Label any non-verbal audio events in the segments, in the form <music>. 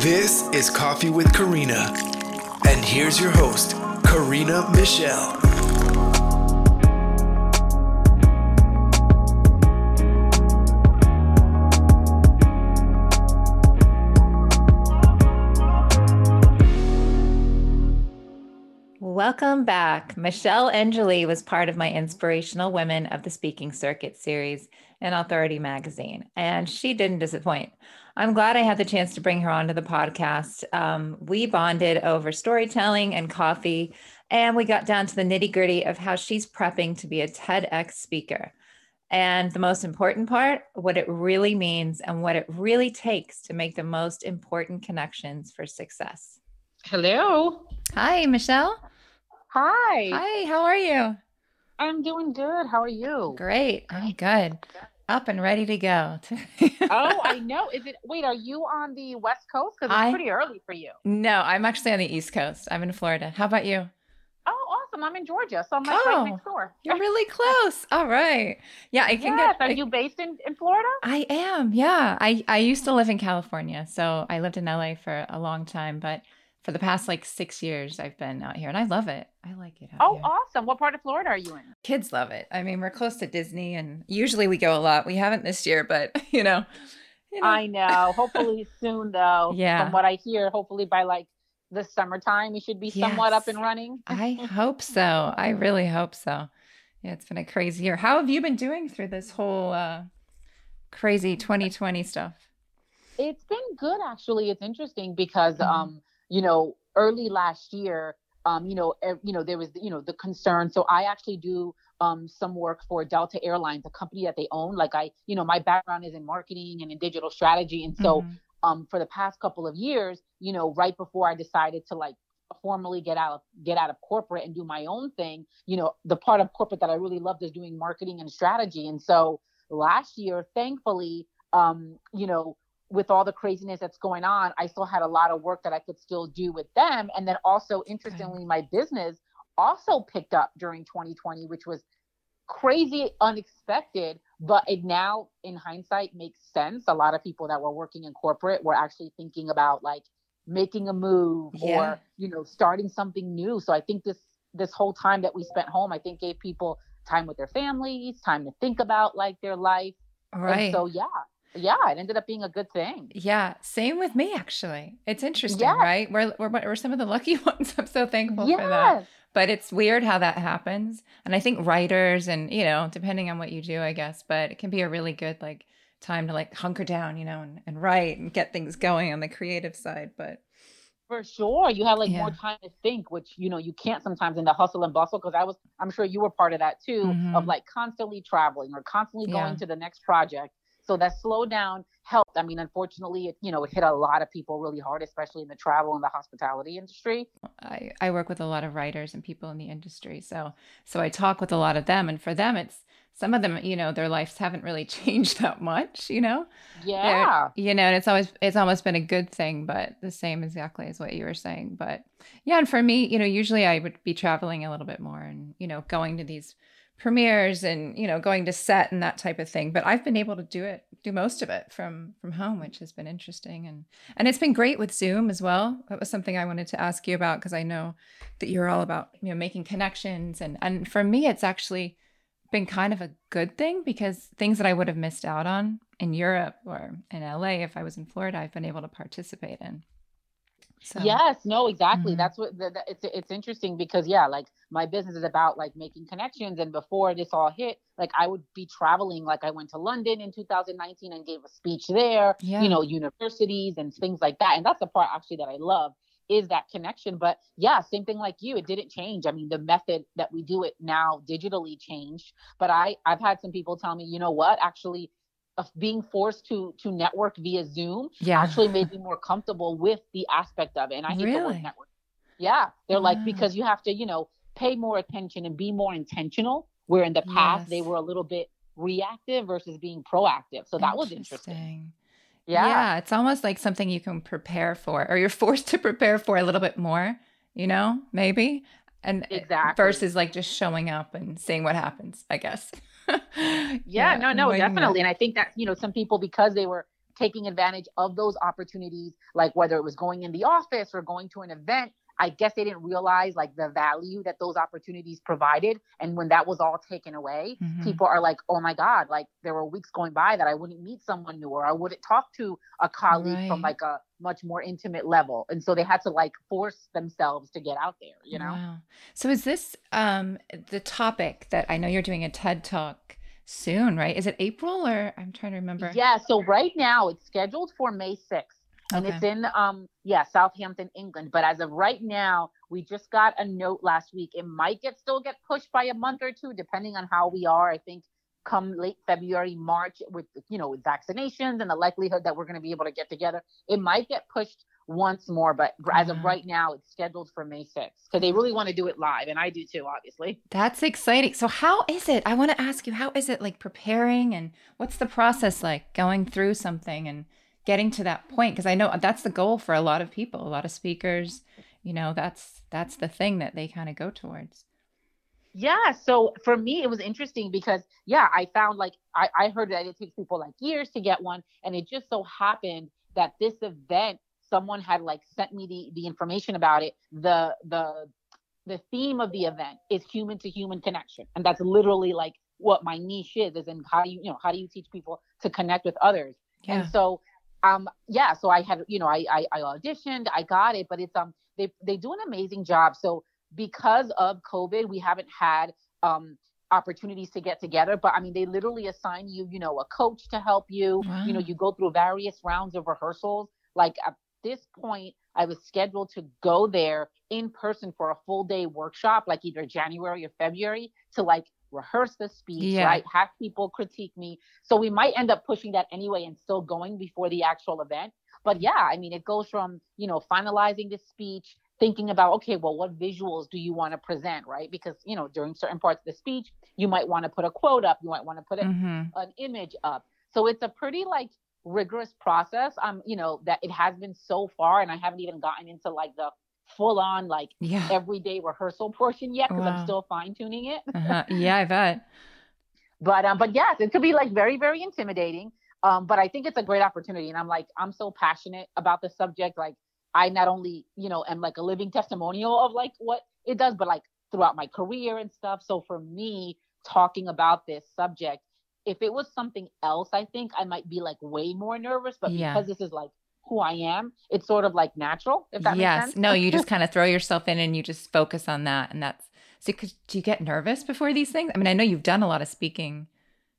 This is Coffee with Karina. And here's your host, Karina Michelle. Welcome back. Michelle Angeli was part of my Inspirational Women of the Speaking Circuit series in Authority Magazine, and she didn't disappoint. I'm glad I had the chance to bring her onto the podcast. Um, we bonded over storytelling and coffee, and we got down to the nitty gritty of how she's prepping to be a TEDx speaker. And the most important part, what it really means and what it really takes to make the most important connections for success. Hello. Hi, Michelle. Hi. Hi, how are you? I'm doing good. How are you? Great. I'm good. Up and ready to go. oh, I <laughs> know. Is it wait, are you on the West Coast? Because it's I- pretty early for you. no, I'm actually on the East Coast. I'm in Florida. How about you? Oh, awesome. I'm in Georgia, so I'm like Oh, right next door. You're really <laughs> close. All right. Yeah, I can yes. get. Are you based in, in Florida? I am. Yeah. I, I used to live in California. So I lived in LA for a long time, but for the past like six years, I've been out here and I love it. I like it out Oh, here. awesome. What part of Florida are you in? Kids love it. I mean, we're close to Disney and usually we go a lot. We haven't this year, but <laughs> you know. you know. I know. Hopefully <laughs> soon though. Yeah. From what I hear, hopefully by like the summertime we should be somewhat up and running. I <laughs> hope so. I really hope so. Yeah, it's been a crazy year. How have you been doing through this whole uh, crazy 2020 stuff? It's been good actually. It's interesting because Mhm. um, you know, early last year, um, you know, ev- you know, there was you know the concern. So I actually do um some work for Delta Airlines, a company that they own. Like I, you know, my background is in marketing and in digital strategy, and so Mhm. um for the past couple of years, you know, right before I decided to like formally get out of get out of corporate and do my own thing, you know, the part of corporate that I really loved is doing marketing and strategy. And so last year, thankfully, um, you know, with all the craziness that's going on, I still had a lot of work that I could still do with them. And then also, interestingly, my business also picked up during 2020, which was crazy unexpected, but it now, in hindsight, makes sense. A lot of people that were working in corporate were actually thinking about like making a move Yeah. or you know starting something new. So I think this this whole time that we spent home, I think gave people time with their families, time to think about like their life. Right. And so yeah, yeah, it ended up being a good thing. yeah. Same with me, actually. It's interesting, Yes. right? We're, we're, we're some of the lucky <laughs> ones. I'm so thankful for that. But it's weird how that happens. And I think writers and, you know, depending on what you do, I guess, but it can be a really good like time to like hunker down, you know, and, and write and get things going on the creative side. But For sure. You have like more time to think, which you know you can't sometimes in the hustle and bustle. Because I was, I'm sure you were part of that too, Mhm. of like constantly traveling or constantly going to the next project. So that slowdown helped. I mean, unfortunately, it you know it hit a lot of people really hard, especially in the travel and the hospitality industry. I, I work with a lot of writers and people in the industry. So so I talk with a lot of them and for them it's some of them, you know, their lives haven't really <laughs> changed that much, you know? They're- Yeah. You know, and it's always it's almost been a good thing, but the same exactly as what you were saying. But yeah, and for me, you know, usually I would be traveling a little bit more and, you know, going to these premieres and, you know, going to set and that type of thing. But I've been able to do it, do most of it from from home, which has been interesting. And and it's been great with Zoom as well. That was something I wanted to ask you about because I know that you're all about, you know, making connections and and for me it's actually been kind of a good thing because things that I would have missed out on in Europe or in LA if I was in Florida, I've been able to participate in. So Yes, no, exactly. Mhm. That's what the, the- it's it's interesting because yeah, like my business is about like making connections and before this all hit, like I would be traveling like I went to London in 2019 and gave a speech there, Yeah. you know, universities and things like that. And that's the part actually that I love is that connection. But yeah, same thing like you, it didn't change. I mean, the method that we do it now digitally changed, but I I've had some people tell me, you know what, actually of being forced to to network via Zoom yeah. actually made me more comfortable with the aspect of it. And I hate the word network. Yeah. They're like, because you have to, you know, pay more attention and be more intentional. Where in the past they were a little bit reactive versus being proactive. So that was interesting. Yeah. Yeah. it's almost like something you can prepare for or you're <laughs> forced to prepare for a little bit more, you know, maybe. And uh, Exactly. versus like just showing up and seeing what happens, I guess. <laughs> Yeah, no, no, there. definitely. And I think that, you know, some people because they were taking advantage of those opportunities, like whether it was going in the office or going to an event. I guess they didn't realize like the value that those opportunities provided. And when that was all taken away, mm-hmm. people are like, oh my God, like there were weeks going by that I wouldn't meet someone new or I wouldn't talk to a colleague right. from like a much more intimate level. And so they had to like force themselves to get out there, you know? Wow. So is this um the topic that I know you're doing a TED talk soon, right? Is it April or I'm trying to remember? Yeah, so right now it's scheduled for May 6th. And okay. it's in um yeah, Southampton, England. But as of right now, we just got a note last week. It might get still get pushed by a month or two, depending on how we are. I think come late February, March, with you know, with vaccinations and the likelihood that we're going to be able to get together, it might get pushed once more. But as of right now, it's scheduled for May 6th because they really want to do it live, and I do too, obviously. That's exciting. So, how is it? I want to ask you, how is it like preparing, and what's the process like going through something and getting to that point? Because I know that's the goal for a lot of people, a lot of speakers. You know, that's that's the thing that they kind of go towards. Yeah. So for me, it was interesting because, yeah, I found like, I, I heard that it takes people like years to get one. And it just so happened that this event, someone had like sent me the, the information about it. The, the, the theme of the event is human to human connection. And that's literally like what my niche is, is in how do you, you know, how do you teach people to connect with others? Yeah. And so, um, yeah, so I had, you know, I, I, I auditioned, I got it, but it's, um, they, they do an amazing job. So because of COVID, we haven't had um, opportunities to get together. But I mean, they literally assign you, you know, a coach to help you. Wow. You know, you go through various rounds of rehearsals. Like at this point, I was scheduled to go there in person for a full day workshop, like either January or February, to like rehearse the speech, yeah. right? Have people critique me. So we might end up pushing that anyway and still going before the actual event. But yeah, I mean, it goes from, you know, finalizing the speech, thinking about okay well what visuals do you want to present right because you know during certain parts of the speech you might want to put a quote up you might want to put mm-hmm. an image up so it's a pretty like rigorous process um you know that it has been so far and i haven't even gotten into like the full on like yeah. everyday rehearsal portion yet because wow. i'm still fine tuning it uh-huh. yeah i bet <laughs> but um but yes it could be like very very intimidating um but i think it's a great opportunity and i'm like i'm so passionate about the subject like I not only, you know, am like a living testimonial of like what it does, but like throughout my career and stuff. So for me, talking about this subject, if it was something else, I think I might be like way more nervous. But yeah. because this is like who I am, it's sort of like natural. If that yes. makes sense. no, you just <laughs> kind of throw yourself in and you just focus on that, and that's. So, do you get nervous before these things? I mean, I know you've done a lot of speaking.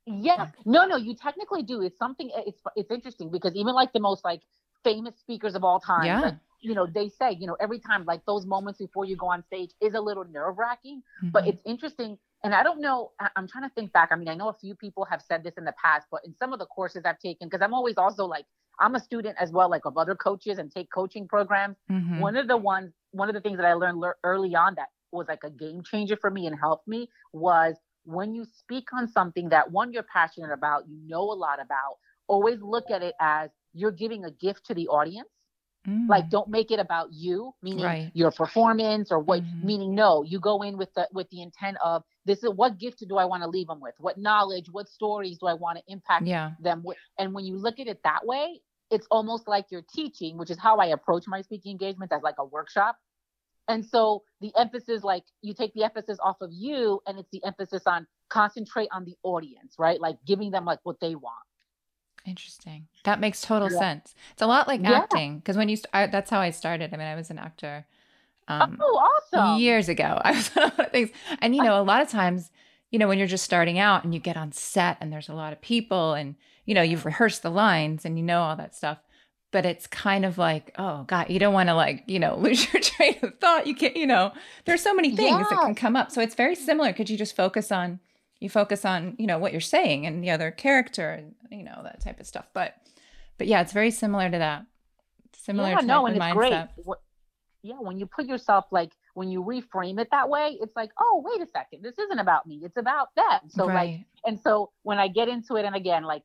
Yeah, no, no, you technically do. It's something. It's it's interesting because even like the most like famous speakers of all time. Yeah. Like, you know, they say, you know, every time like those moments before you go on stage is a little nerve wracking, mm-hmm. but it's interesting. And I don't know, I'm trying to think back. I mean, I know a few people have said this in the past, but in some of the courses I've taken, because I'm always also like, I'm a student as well, like of other coaches and take coaching programs. Mm-hmm. One of the ones, one of the things that I learned le- early on that was like a game changer for me and helped me was when you speak on something that one you're passionate about, you know a lot about, always look at it as you're giving a gift to the audience. Mm. Like don't make it about you, meaning right. your performance or what mm-hmm. meaning no, you go in with the with the intent of this is what gift do I want to leave them with? What knowledge, what stories do I want to impact yeah. them with? And when you look at it that way, it's almost like you're teaching, which is how I approach my speaking engagements as like a workshop. And so the emphasis, like you take the emphasis off of you and it's the emphasis on concentrate on the audience, right? Like giving them like what they want. Interesting. That makes total yeah. sense. It's a lot like yeah. acting because when you I, that's how I started. I mean, I was an actor. Um, oh, awesome! Years ago, <laughs> I was a lot of things, and you know, a lot of times, you know, when you're just starting out and you get on set and there's a lot of people and you know you've rehearsed the lines and you know all that stuff, but it's kind of like, oh God, you don't want to like you know <laughs> lose your train of thought. You can't, you know, there's so many things that can come up. So it's very similar. Could you just focus on you focus on you know what you're saying and the other character and you know that type of stuff but but yeah it's very similar to that similar yeah, to no, and it's mindset. great yeah when you put yourself like when you reframe it that way it's like oh wait a second this isn't about me it's about them so right. like and so when i get into it and again like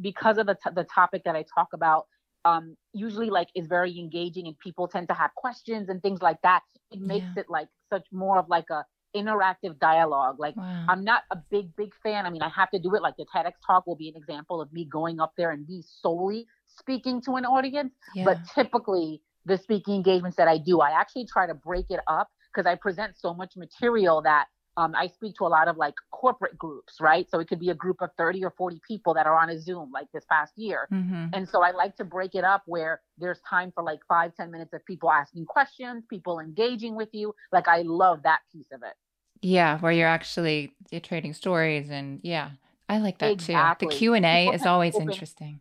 because of the, t- the topic that i talk about um usually like is very engaging and people tend to have questions and things like that it makes yeah. it like such more of like a interactive dialogue. Like Wow. I'm not a big, big fan. I mean, I have to do it. Like the TEDx talk will be an example of me going up there and me solely speaking to an audience. Yeah. But typically, the speaking engagements that I do, I actually try to break it up because I present so much material that um, I speak to a lot of like corporate groups, right? So it could be a group of 30 or 40 people that are on a Zoom like this past year. Mhm. And so I like to break it up where there's time for like five, 10 minutes of people asking questions, people engaging with you. Like I love that piece of it. Yeah, where you're actually you're trading stories and yeah, I like that too. The Q and A People is always open- interesting.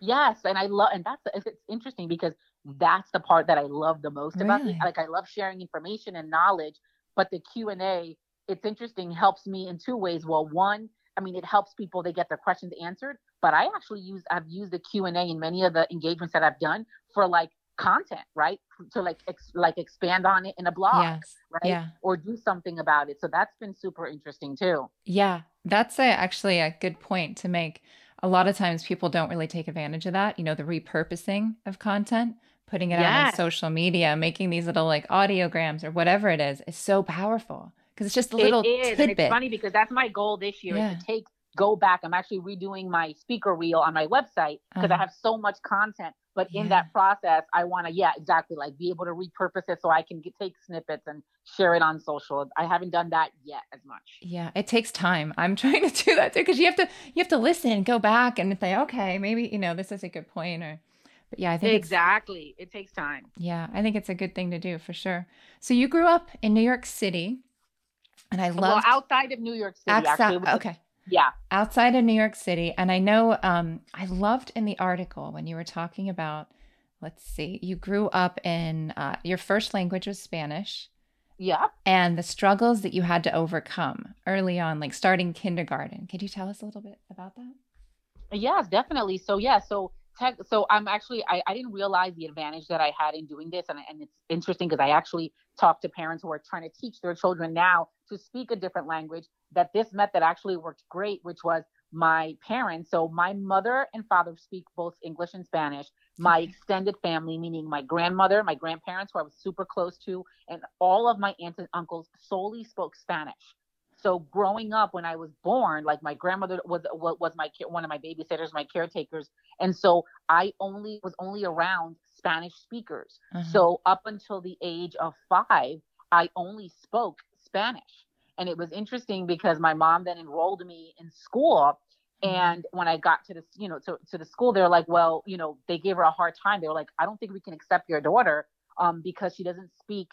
Yes, and I love, and that's it's interesting because that's the part that I love the most about Really? it. Like I love sharing information and knowledge, but the Q and A, it's interesting, helps me in two ways. Well, one, I mean, it helps people they get their questions answered, but I actually use I've used the Q and A in many of the engagements that I've done for like content, right? To like ex, like expand on it in a blog, Yes. right? Yeah. Or do something about it. So that's been super interesting too. Yeah, that's a, actually a good point to make. A lot of times people don't really take advantage of that. You know, the repurposing of content, putting it out on social media, making these little like audiograms or whatever it is, is so powerful because it's just a little it is, and it's funny because that's my goal this year Yeah. is to take go back. I'm actually redoing my speaker reel on my website because Uh-huh. I have so much content. But in that process, I want to, yeah, exactly, like be able to repurpose it so I can get, take snippets and share it on social. I haven't done that yet as much. Yeah, it takes time. I'm <laughs> trying to do that too because you have to you have to listen go back and say, okay, maybe you know this is a good point or. But yeah, I think Exactly, it takes time. Yeah, I think it's a good thing to do for sure. So you grew up in New York City, and I Well, love outside of New York City, actually, outside. was- Okay, yeah, outside of New York City, and I know um, I loved in the article when you were talking about. Let's see, you grew up in uh, your first language was Spanish, yeah. and the struggles that you had to overcome early on, like starting kindergarten. Could you tell us a little bit about that? Yes, definitely. So yeah, so tech, so I'm actually I, I didn't realize the advantage that I had in doing this, and and it's interesting because I actually talk to parents who are trying to teach their children now to speak a different language. That this method actually worked great, which was my parents. So my mother and father speak both English and Spanish. My extended family, meaning my grandmother, my grandparents, who I was super close to, and all of my aunts and uncles solely spoke Spanish. So growing up, when I was born, like my grandmother was was, my one of my babysitters, my caretakers, and so I only was only around Spanish speakers. Uh-huh. So up until the age of five, I only spoke Spanish, and it was interesting because my mom then enrolled me in school. Mhm. And when I got to the, you know, to, to the school, they're like, well, you know, they gave her a hard time. They were like, I don't think we can accept your daughter um, because she doesn't speak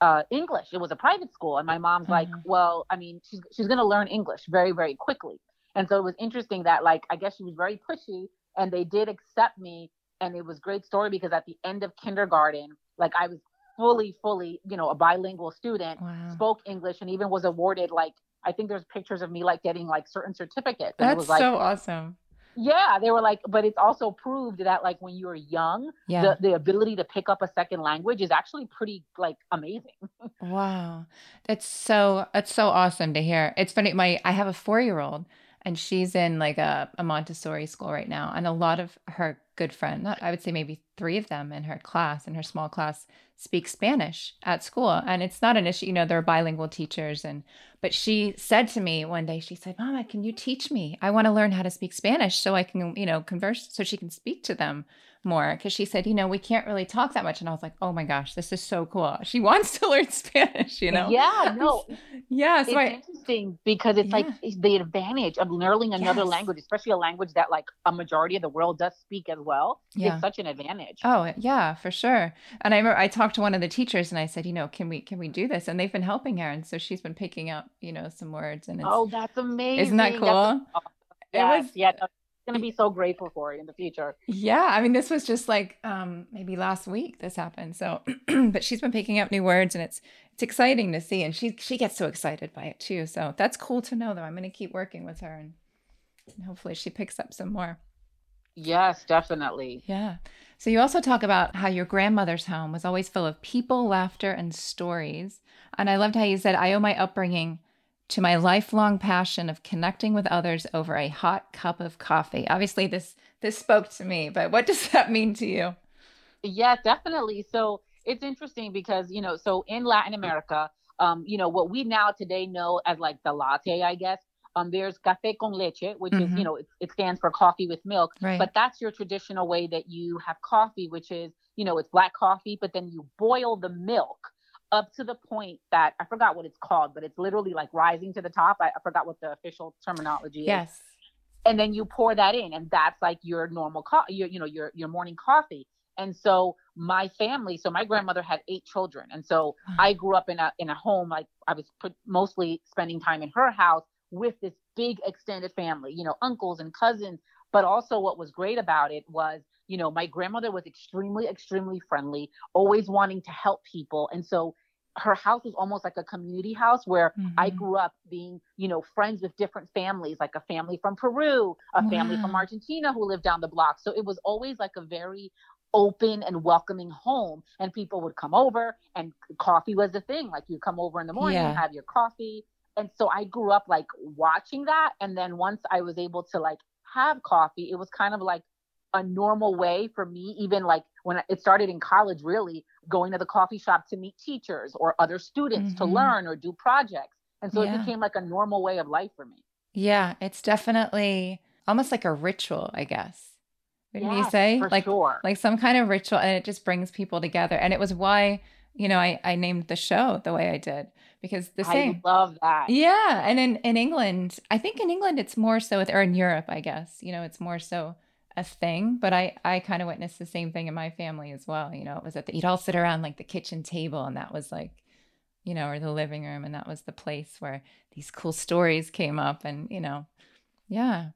uh, English. It was a private school, and my mom's like, Mhm. well, I mean, she's she's gonna learn English very very quickly. And so it was interesting that like I guess she was very pushy, and they did accept me, and it was a great story because at the end of kindergarten, like I was fully fully you know a bilingual student, wow, spoke English, and even was awarded like I think there's pictures of me like getting like certain certificates. And it that's was like so awesome. Yeah, they were like, but it's also proved that like when you're young, Yeah. the, the ability to pick up a second language is actually pretty like amazing. <laughs> Wow. That's so that's so awesome to hear. It's funny, my I have a four year old and she's in like a, a Montessori school right now. And a lot of her good friend, not I would say maybe three of them in her class, in her small class, speak Spanish at school. And it's not an issue, you know, they're bilingual teachers and but she said to me one day, she said, Mama, can you teach me? I want to learn how to speak Spanish so I can, you know, converse so she can speak to them more. Cause she said, you know, we can't really talk that much. And I was like, oh my gosh, this is so cool. She <laughs> wants to learn Spanish, you know? Yeah, <laughs> no, Yeah. it's I, interesting because it's like it's the advantage of learning another Yes. language, especially a language that like a majority of the world does speak as well. Yeah. It's such an advantage. Oh yeah, for sure. And I remember I talked to one of the teachers and I said, you know, can we can we do this? And they've been helping her, and so she's been picking up, you know, some words. And it's, Oh, that's amazing. isn't that cool? It yes, was- yeah. no, I'm gonna be so grateful for it in the future. Yeah, I mean, this was just like um, maybe last week this happened. So, <clears throat> but she's been picking up new words, and it's it's exciting to see, and she she gets so excited by it too. So that's cool to know. Though I'm going to keep working with her, and, and hopefully she picks up some more. Yes, definitely. Yeah. So you also talk about how your grandmother's home was always full of people, laughter, and stories. And I loved how you said, I owe my upbringing to my lifelong passion of connecting with others over a hot cup of coffee. Obviously, this this spoke to me, but what <laughs> does that mean to you? Yeah, definitely. So it's interesting because, you know, so in Latin America, um, you know, what we now today know as like the latte, I guess. Um, there's café con leche, which mm-hmm. is, you know, it, it, stands for coffee with milk. Right. But that's your traditional way that you have coffee, which is, you know, it's black coffee, but then you boil the milk up to the point that I forgot what it's called, but it's literally like rising to the top. I, I forgot what the official terminology yes. is. Yes. And then you pour that in, and that's like your normal coffee, your, you know, your your morning coffee. And so my family, so my grandmother had eight children, and so I grew up in a in a home like I was mostly spending time in her house with this big extended family, you know, uncles and cousins. But also, what was great about it was you know, my grandmother was extremely, extremely friendly, always wanting to help people. And so her house was almost like a community house where mm-hmm. I grew up being, you know, friends with different families, like a family from Peru, a wow. family from Argentina who lived down the block. So it was always like a very open and welcoming home. And people would come over and coffee was the thing. Like you come over in the morning, yeah. have your coffee. And so I grew up like watching that. And then once I was able to like have coffee, it was kind of like a normal way for me, even like when it started in college, really going to the coffee shop to meet teachers or other students mm-hmm. to learn or do projects. And so yeah. it became like a normal way of life for me. Yeah, it's definitely almost like a ritual, I guess. What did you say? like sure. like some kind of ritual and it just brings people together. And it was why, you know, I, I named the show the way I did. Because the same I love that. Yeah. And in, in England, I think in England it's more so with or in Europe, I guess, you know, it's more so a thing, but I I kind of witnessed the same thing in my family as well. You know, it was that you'd all sit around like the kitchen table, and that was like, you know, or the living room, and that was the place where these cool stories came up, and you know, yeah.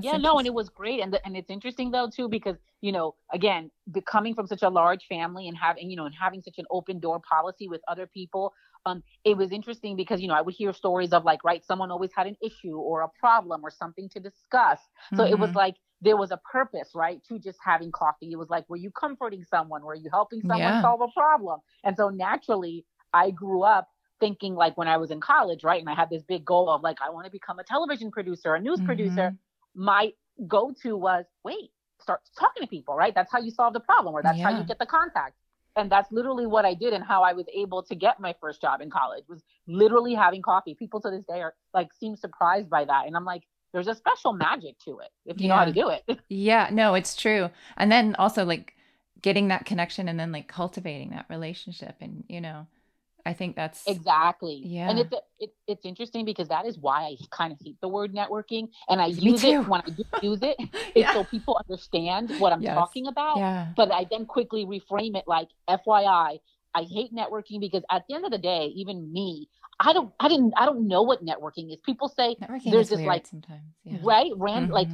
yeah, no, and it was great, and the, and it's interesting though too because you know, again, coming from such a large family and having you know and having such an open door policy with other people, um, it was interesting because you know I would hear stories of like right, someone always had an issue or a problem or something to discuss. So mm-hmm. it was mm-hmm. like there was a purpose, right, to just having coffee. It was like, were you comforting someone? Were you helping someone yeah. solve a problem? And so naturally, I grew up thinking like when I was in college, right, and I had this big goal of like I want to become a television producer, a news mm-hmm. producer. My go-to was wait, start talking to people, right? That's how you solve the problem, or that's yeah. how you get the contact and that's literally what I did and how I was able to get my first job in college was literally having coffee. People to this day are like seem surprised by that. And I'm like, there's a special magic to it if you yeah. know how to do it. <laughs> yeah, no, it's true. And then also like getting that connection and then like cultivating that relationship and you know, I think that's exactly. Yeah. And it's it, it's interesting because that is why I kind of hate the word networking and I <laughs> use it when I do <laughs> use it yeah. so people understand what I'm yes. talking about. Yeah. But I then quickly reframe it like FYI, I hate networking because at the end of the day, even me, I don't I didn't I don't know what networking is. People say networking there's this like sometimes yeah. right rand mm-hmm. like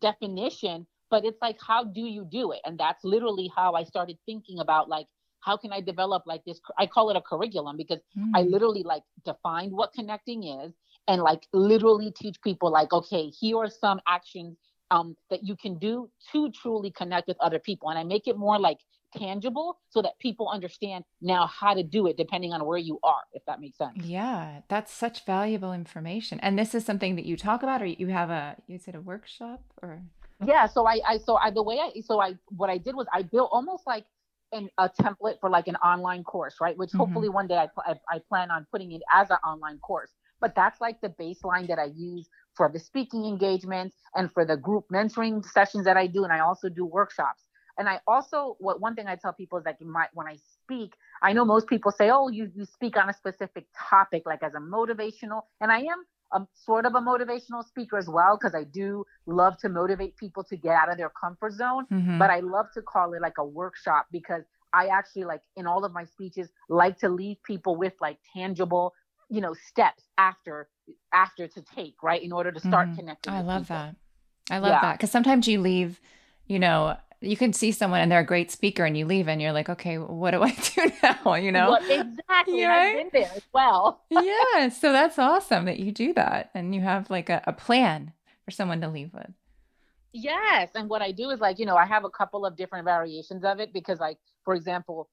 definition, but it's like how do you do it? And that's literally how I started thinking about like how can I develop like this? I call it a curriculum because mm. I literally like defined what connecting is and like literally teach people like, okay, here are some actions um, that you can do to truly connect with other people. And I make it more like tangible so that people understand now how to do it depending on where you are, if that makes sense. Yeah, that's such valuable information. And this is something that you talk about, or you have a, you said a workshop or? Yeah, so I, I, so I, the way I, so I, what I did was I built almost like an, a template for like an online course, right? Which mm-hmm. hopefully one day I, I, I plan on putting it as an online course. But that's like the baseline that I use for the speaking engagements and for the group mentoring sessions that I do. And I also do workshops. And I also, what one thing I tell people is like, my, when I speak, I know most people say, oh, you, you speak on a specific topic, like as a motivational. And I am a sort of a motivational speaker as well because I do love to motivate people to get out of their comfort zone. Mm-hmm. But I love to call it like a workshop because I actually like in all of my speeches like to leave people with like tangible, you know, steps after after to take right in order to start mm-hmm. connecting. I love people. that. I love yeah. that because sometimes you leave, you know, you can see someone and they're a great speaker and you leave and you're like, okay, what do I <laughs> do now? You know? Well, exactly. Right? I've been there as well. <laughs> yeah. So that's awesome that you do that and you have like a, a plan for someone to leave with. Yes. And what I do is like, you know, I have a couple of different variations of it because like, for example,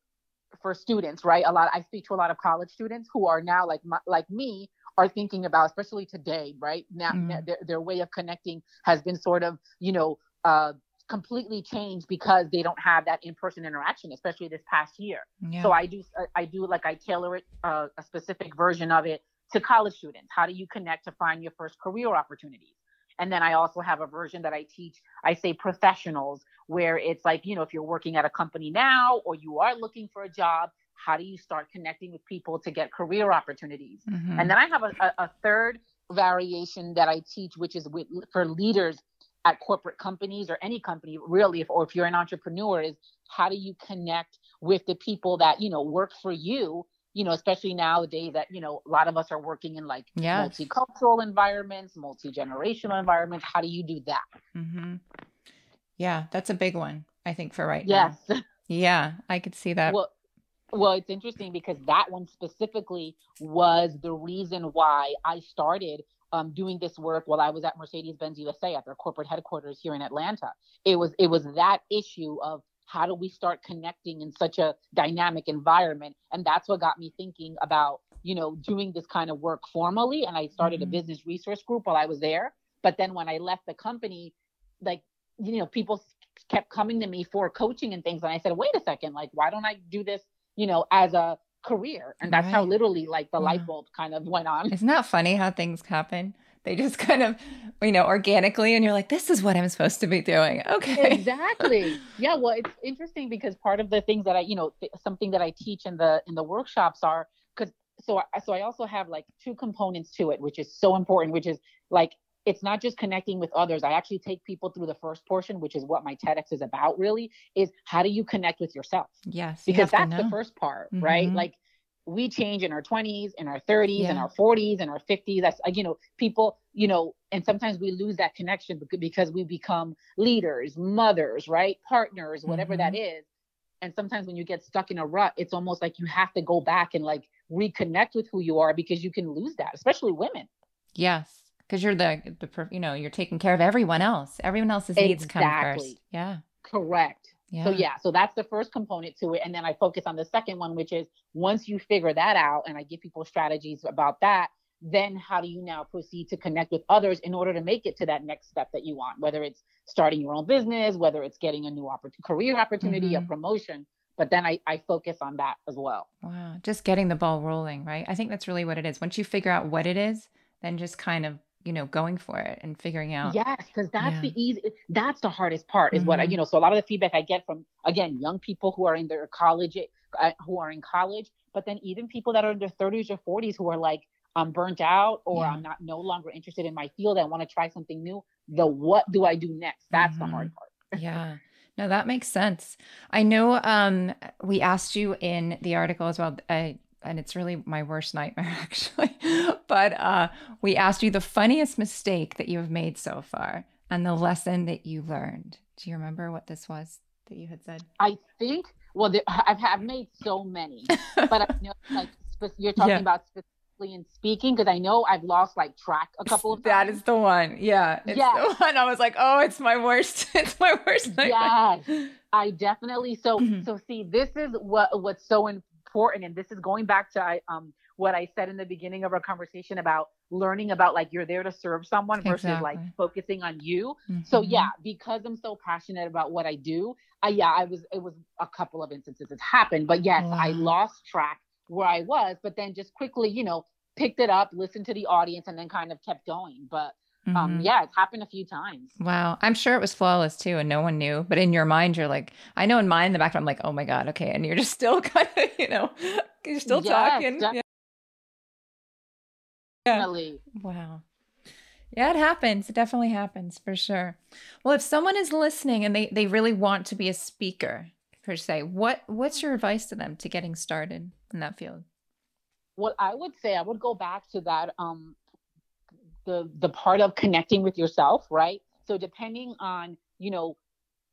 for students, right? A lot, I speak to a lot of college students who are now like, my, like me, are thinking about, especially today, right? Now, mm. their, their way of connecting has been sort of, you know, uh, completely changed because they don't have that in-person interaction especially this past year yeah. so i do i do like i tailor it uh, a specific version of it to college students how do you connect to find your first career opportunities and then i also have a version that i teach i say professionals where it's like you know if you're working at a company now or you are looking for a job how do you start connecting with people to get career opportunities mm-hmm. and then i have a, a, third variation that i teach which is with, for leaders at corporate companies or any company really if, or if you're an entrepreneur is how do you connect with the people that you know work for you you know especially nowadays that you know a lot of us are working in like yes. multicultural environments multi-generational environments how do you do that mm-hmm. yeah that's a big one i think for right yes now. <laughs> yeah i could see that well well it's interesting because that one specifically was the reason why i started um, doing this work while I was at Mercedes-Benz USA at their corporate headquarters here in Atlanta. It was it was that issue of how do we start connecting in such a dynamic environment, and that's what got me thinking about you know doing this kind of work formally. And I started mm-hmm. a business resource group while I was there. But then when I left the company, like you know people kept coming to me for coaching and things, and I said, wait a second, like why don't I do this you know as a career. And that's right. how literally like the yeah. light bulb kind of went on. Isn't that funny how things happen? They just kind of, you know, organically, and you're like, this is what I'm supposed to be doing. Okay. Exactly. <laughs> yeah. Well, it's interesting because part of the things that I, you know, th- something that I teach in the in the workshops are because so I, so I also have like two components to it, which is so important, which is like it's not just connecting with others. I actually take people through the first portion, which is what my TEDx is about really, is how do you connect with yourself? Yes. Because that's the first part, mm-hmm. right? Like we change in our 20s, in our 30s, yeah. in our 40s, in our 50s. That's like, you know, people, you know, and sometimes we lose that connection because we become leaders, mothers, right? Partners, whatever mm-hmm. that is. And sometimes when you get stuck in a rut, it's almost like you have to go back and like reconnect with who you are because you can lose that, especially women. Yes because you're the the you know you're taking care of everyone else. Everyone else's needs come first. Yeah. Correct. Yeah. So yeah, so that's the first component to it, and then I focus on the second one, which is once you figure that out, and I give people strategies about that. Then how do you now proceed to connect with others in order to make it to that next step that you want? Whether it's starting your own business, whether it's getting a new opportunity, career opportunity, mm-hmm. a promotion. But then I, I focus on that as well. Wow, just getting the ball rolling, right? I think that's really what it is. Once you figure out what it is, then just kind of you know going for it and figuring out yes because that's yeah. the easy that's the hardest part is mm-hmm. what i mm-hmm. you know so a lot of the feedback i get from again young people who are in their college uh, who are in college but then even people that are in their 30s or 40s who are like i'm burnt out or yeah. i'm not no longer interested in my field i want to try something new the what do i do next that's mm-hmm. the hard mm-hmm. part yeah no that makes sense i know um we asked you in the article as well uh, and it's really my worst nightmare <laughs> actually. but uh, we asked you the funniest mistake that you have made so far and the lesson that you learned. Do you remember what this was that you had said? I think. Well, there, I've, I've made so many, but I know like you're talking yeah. about specifically in speaking because I know I've lost like track a couple of times. That is the one. Yeah, it's yes. the one. I was like, oh, it's my worst. <laughs> It's my worst. Nightmare. Yes, I definitely. So, mm-hmm. so see, this is what what's so important important and this is going back to um, what i said in the beginning of our conversation about learning about like you're there to serve someone versus exactly. like focusing on you mm-hmm. so yeah because i'm so passionate about what i do I, yeah i was it was a couple of instances it's happened but yes wow. i lost track where i was but then just quickly you know picked it up listened to the audience and then kind of kept going but mm-hmm. Um, yeah, it's happened a few times. Wow. I'm sure it was flawless too, and no one knew. But in your mind, you're like, I know in mine, in the background, I'm like, oh my God, okay. And you're just still <laughs> kind of, you know, you're still yes, talking. Definitely. Yeah. Wow. Yeah, it happens. It definitely happens for sure. Well, if someone is listening and they, they really want to be a speaker per se, what what's your advice to them to getting started in that field? Well, I would say I would go back to that um the the part of connecting with yourself right? So depending on you know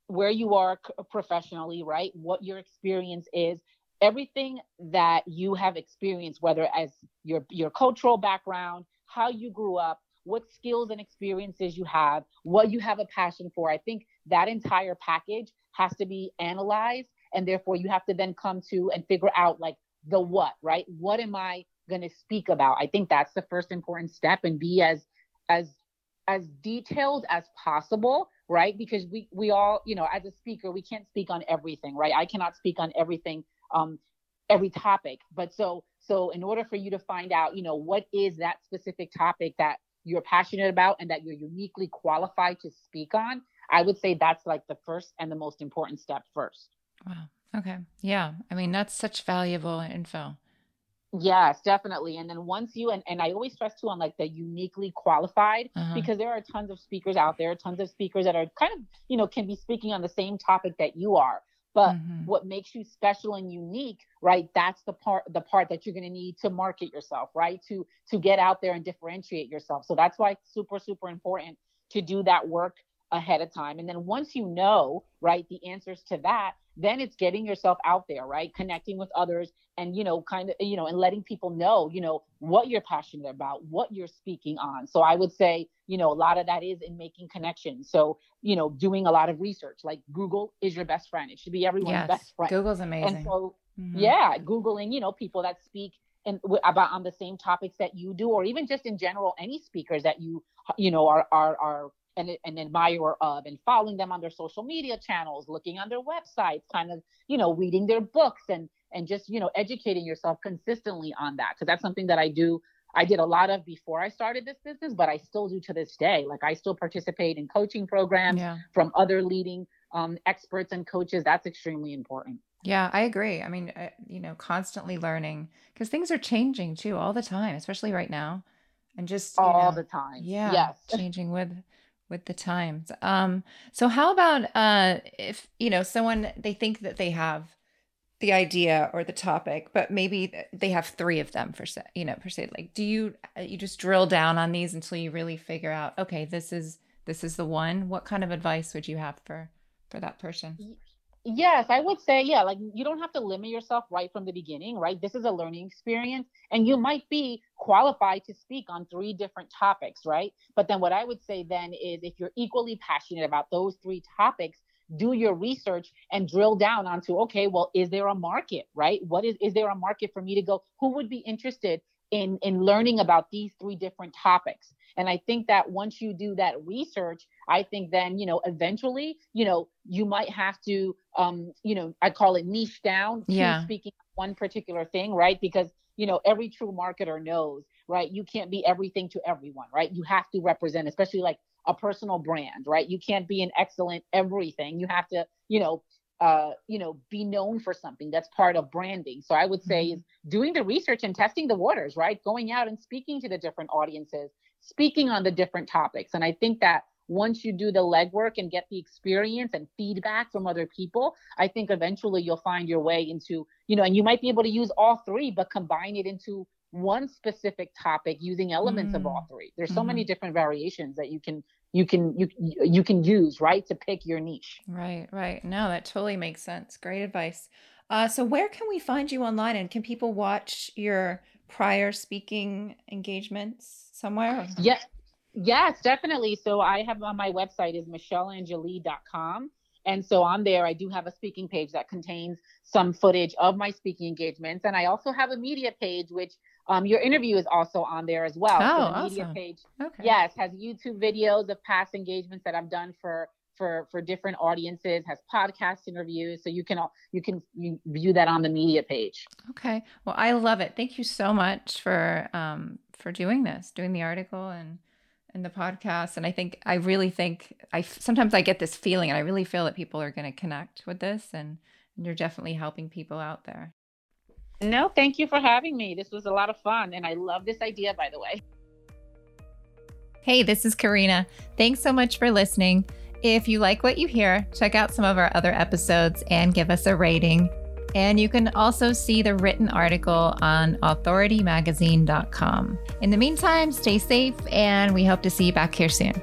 where you are professionally right what your experience is everything that you have experienced whether as your your cultural background how you grew up what skills and experiences you have what you have a passion for i think that entire package has to be analyzed and therefore you have to then come to and figure out like the what right? What am i going to speak about. I think that's the first important step and be as as as detailed as possible right? Because we we all you know as a speaker we can't speak on everything right? I cannot speak on everything um every topic. But so so in order for you to find out you know what is that specific topic that you're passionate about and that you're uniquely qualified to speak on i would say that's like the first and the most important step first. Wow. Okay. Yeah. I mean that's such valuable info Yes, definitely. And then once you and, and I always stress too on like the uniquely qualified uh-huh. because there are tons of speakers out there, tons of speakers that are kind of, you know, can be speaking on the same topic that you are. But mm-hmm. what makes you special and unique, right? That's the part the part that you're going to need to market yourself, right? To to get out there and differentiate yourself. So that's why it's super super important to do that work ahead of time. And then once you know, right, the answers to that, then it's getting yourself out there right? Connecting with others and you know kind of you know and letting people know you know what you're passionate about what you're speaking on. So i would say you know a lot of that is in making connections. So you know doing a lot of research like google is your best friend. It should be everyone's yes, best friend. Google's amazing. And so mm-hmm. yeah googling you know people that speak and about on the same topics that you do or even just in general any speakers that you you know are are are an, an admirer of and following them on their social media channels looking on their websites kind of you know reading their books and and just you know educating yourself consistently on that because that's something that i do i did a lot of before i started this business but i still do to this day like i still participate in coaching programs yeah. from other leading um, experts and coaches that's extremely important yeah, I agree. I mean, uh, you know, constantly learning because things are changing too all the time, especially right now. And just all know, the time. Yeah. Yes. <laughs> changing with with the times. Um, so how about uh, if you know someone they think that they have the idea or the topic, but maybe they have three of them for se- you know per se. Like, do you uh, you just drill down on these until you really figure out? Okay, this is this is the one. What kind of advice would you have for for that person? Yes, I would say, yeah, like you don't have to limit yourself right from the beginning, right? This is a learning experience, and you might be qualified to speak on three different topics, right? But then what I would say then is if you're equally passionate about those three topics, do your research and drill down onto okay well is there a market right what is is there a market for me to go who would be interested in in learning about these three different topics and I think that once you do that research, I think then, you know, eventually, you know, you might have to, um, you know, I call it niche down to yeah. speaking one particular thing, right? Because, you know, every true marketer knows, right? You can't be everything to everyone, right? You have to represent, especially like a personal brand, right? You can't be an excellent everything. You have to, you know, uh, you know, be known for something. That's part of branding. So I would say mm-hmm. is doing the research and testing the waters, right? Going out and speaking to the different audiences, speaking on the different topics. And I think that once you do the legwork and get the experience and feedback from other people, I think eventually you'll find your way into, you know, and you might be able to use all three, but combine it into one specific topic using elements mm. of all mm. three. There's so mm-hmm. many different variations that you can you can you you can use right to pick your niche. Right, right. No, that totally makes sense. Great advice. Uh, so where can we find you online and can people watch your prior speaking engagements somewhere? Yeah. Yes, definitely. So I have on my website is michelleangeli.com. And so on there, I do have a speaking page that contains some footage of my speaking engagements. And I also have a media page, which um, your interview is also on there as well. Oh, so the awesome. media page, okay. yes, has YouTube videos of past engagements that I've done for for for different audiences has podcast interviews so you can you can you view that on the media page okay well i love it thank you so much for um for doing this doing the article and and the podcast. And i think i really think i sometimes i get this feeling and i really feel that people are going to connect with this and you're definitely helping people out there. No thank you for having me. This was a lot of fun and i love this idea by the way. Hey this is karina. Thanks so much for listening. If you like what you hear, check out some of our other episodes and give us a rating. And you can also see the written article on authoritymagazine.com. In the meantime, stay safe, and we hope to see you back here soon.